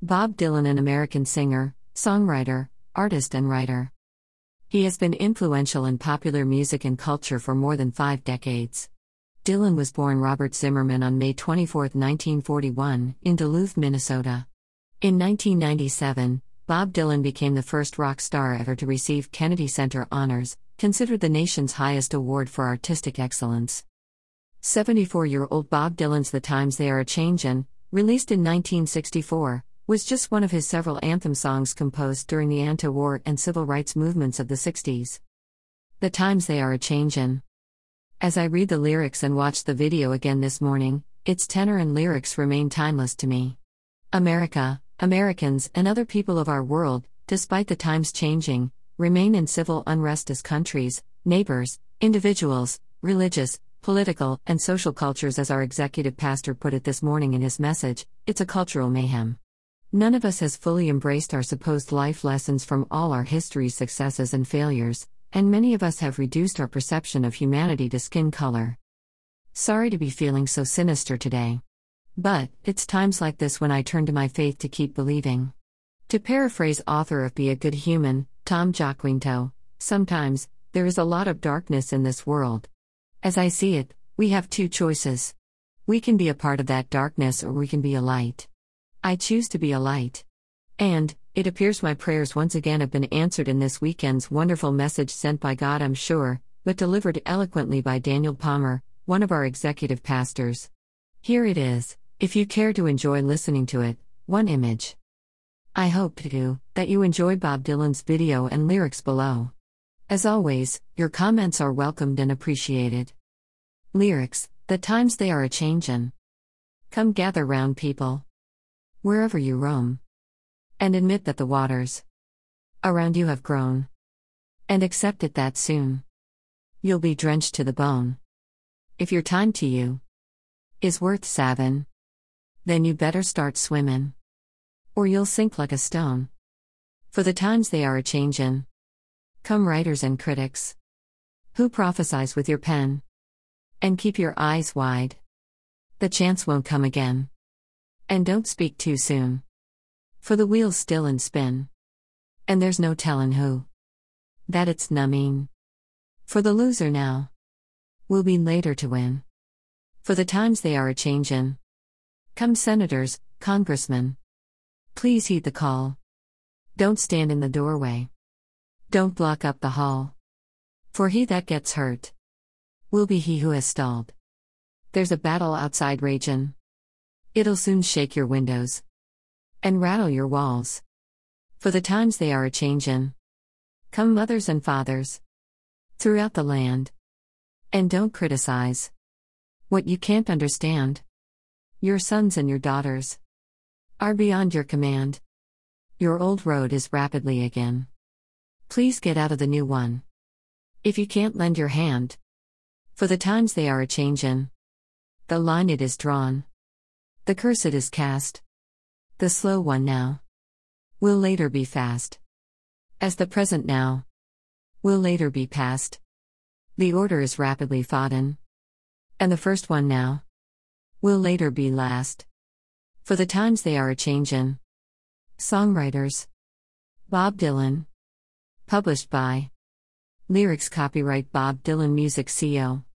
Bob Dylan, an American singer, songwriter, artist, and writer. He has been influential in popular music and culture for more than five decades. Dylan was born Robert Zimmerman on May 24, 1941, in Duluth, Minnesota. In 1997, Bob Dylan became the first rock star ever to receive Kennedy Center honors, considered the nation's highest award for artistic excellence. 74 year old Bob Dylan's The Times They Are a Changin', released in 1964, was just one of his several anthem songs composed during the anti war and civil rights movements of the 60s. The times they are a changin'. As I read the lyrics and watch the video again this morning, its tenor and lyrics remain timeless to me. America, Americans, and other people of our world, despite the times changing, remain in civil unrest as countries, neighbors, individuals, religious, political, and social cultures, as our executive pastor put it this morning in his message, it's a cultural mayhem. None of us has fully embraced our supposed life lessons from all our history's successes and failures, and many of us have reduced our perception of humanity to skin color. Sorry to be feeling so sinister today. But, it's times like this when I turn to my faith to keep believing. To paraphrase author of Be a Good Human, Tom Giaquinto, sometimes, there is a lot of darkness in this world. As I see it, we have two choices. We can be a part of that darkness or we can be a light. I choose to be a light. And, it appears my prayers once again have been answered in this weekend's wonderful message sent by God, I'm sure, but delivered eloquently by Daniel Palmer, one of our executive pastors. Here it is, if you care to enjoy listening to it, one image. I hope, too, that you enjoy Bob Dylan's video and lyrics below. As always, your comments are welcomed and appreciated. Lyrics, the times they are a changin'. Come gather round people wherever you roam. And admit that the waters around you have grown. And accept it that soon. You'll be drenched to the bone. If your time to you is worth savin', then you better start swimmin'. Or you'll sink like a stone. For the times they are a changin'. Come writers and critics. Who prophesize with your pen. And keep your eyes wide. The chance won't come again. And don't speak too soon. For the wheel's still in spin. And there's no tellin' who. That it's numbing. For the loser now. Will be later to win. For the times they are a changin'. Come senators, congressmen. Please heed the call. Don't stand in the doorway. Don't block up the hall. For he that gets hurt will be he who has stalled. There's a battle outside ragin'. It'll soon shake your windows and rattle your walls. For the times they are a changin'. Come, mothers and fathers, throughout the land. And don't criticize what you can't understand. Your sons and your daughters are beyond your command. Your old road is rapidly again. Please get out of the new one. If you can't lend your hand, for the times they are a changin'. The line it is drawn. The cursed is cast. The slow one now will later be fast. As the present now will later be past. The order is rapidly fodden. And the first one now will later be last. For the times they are a changin'. Songwriters Bob Dylan. Published by Lyrics copyright Bob Dylan Music CO.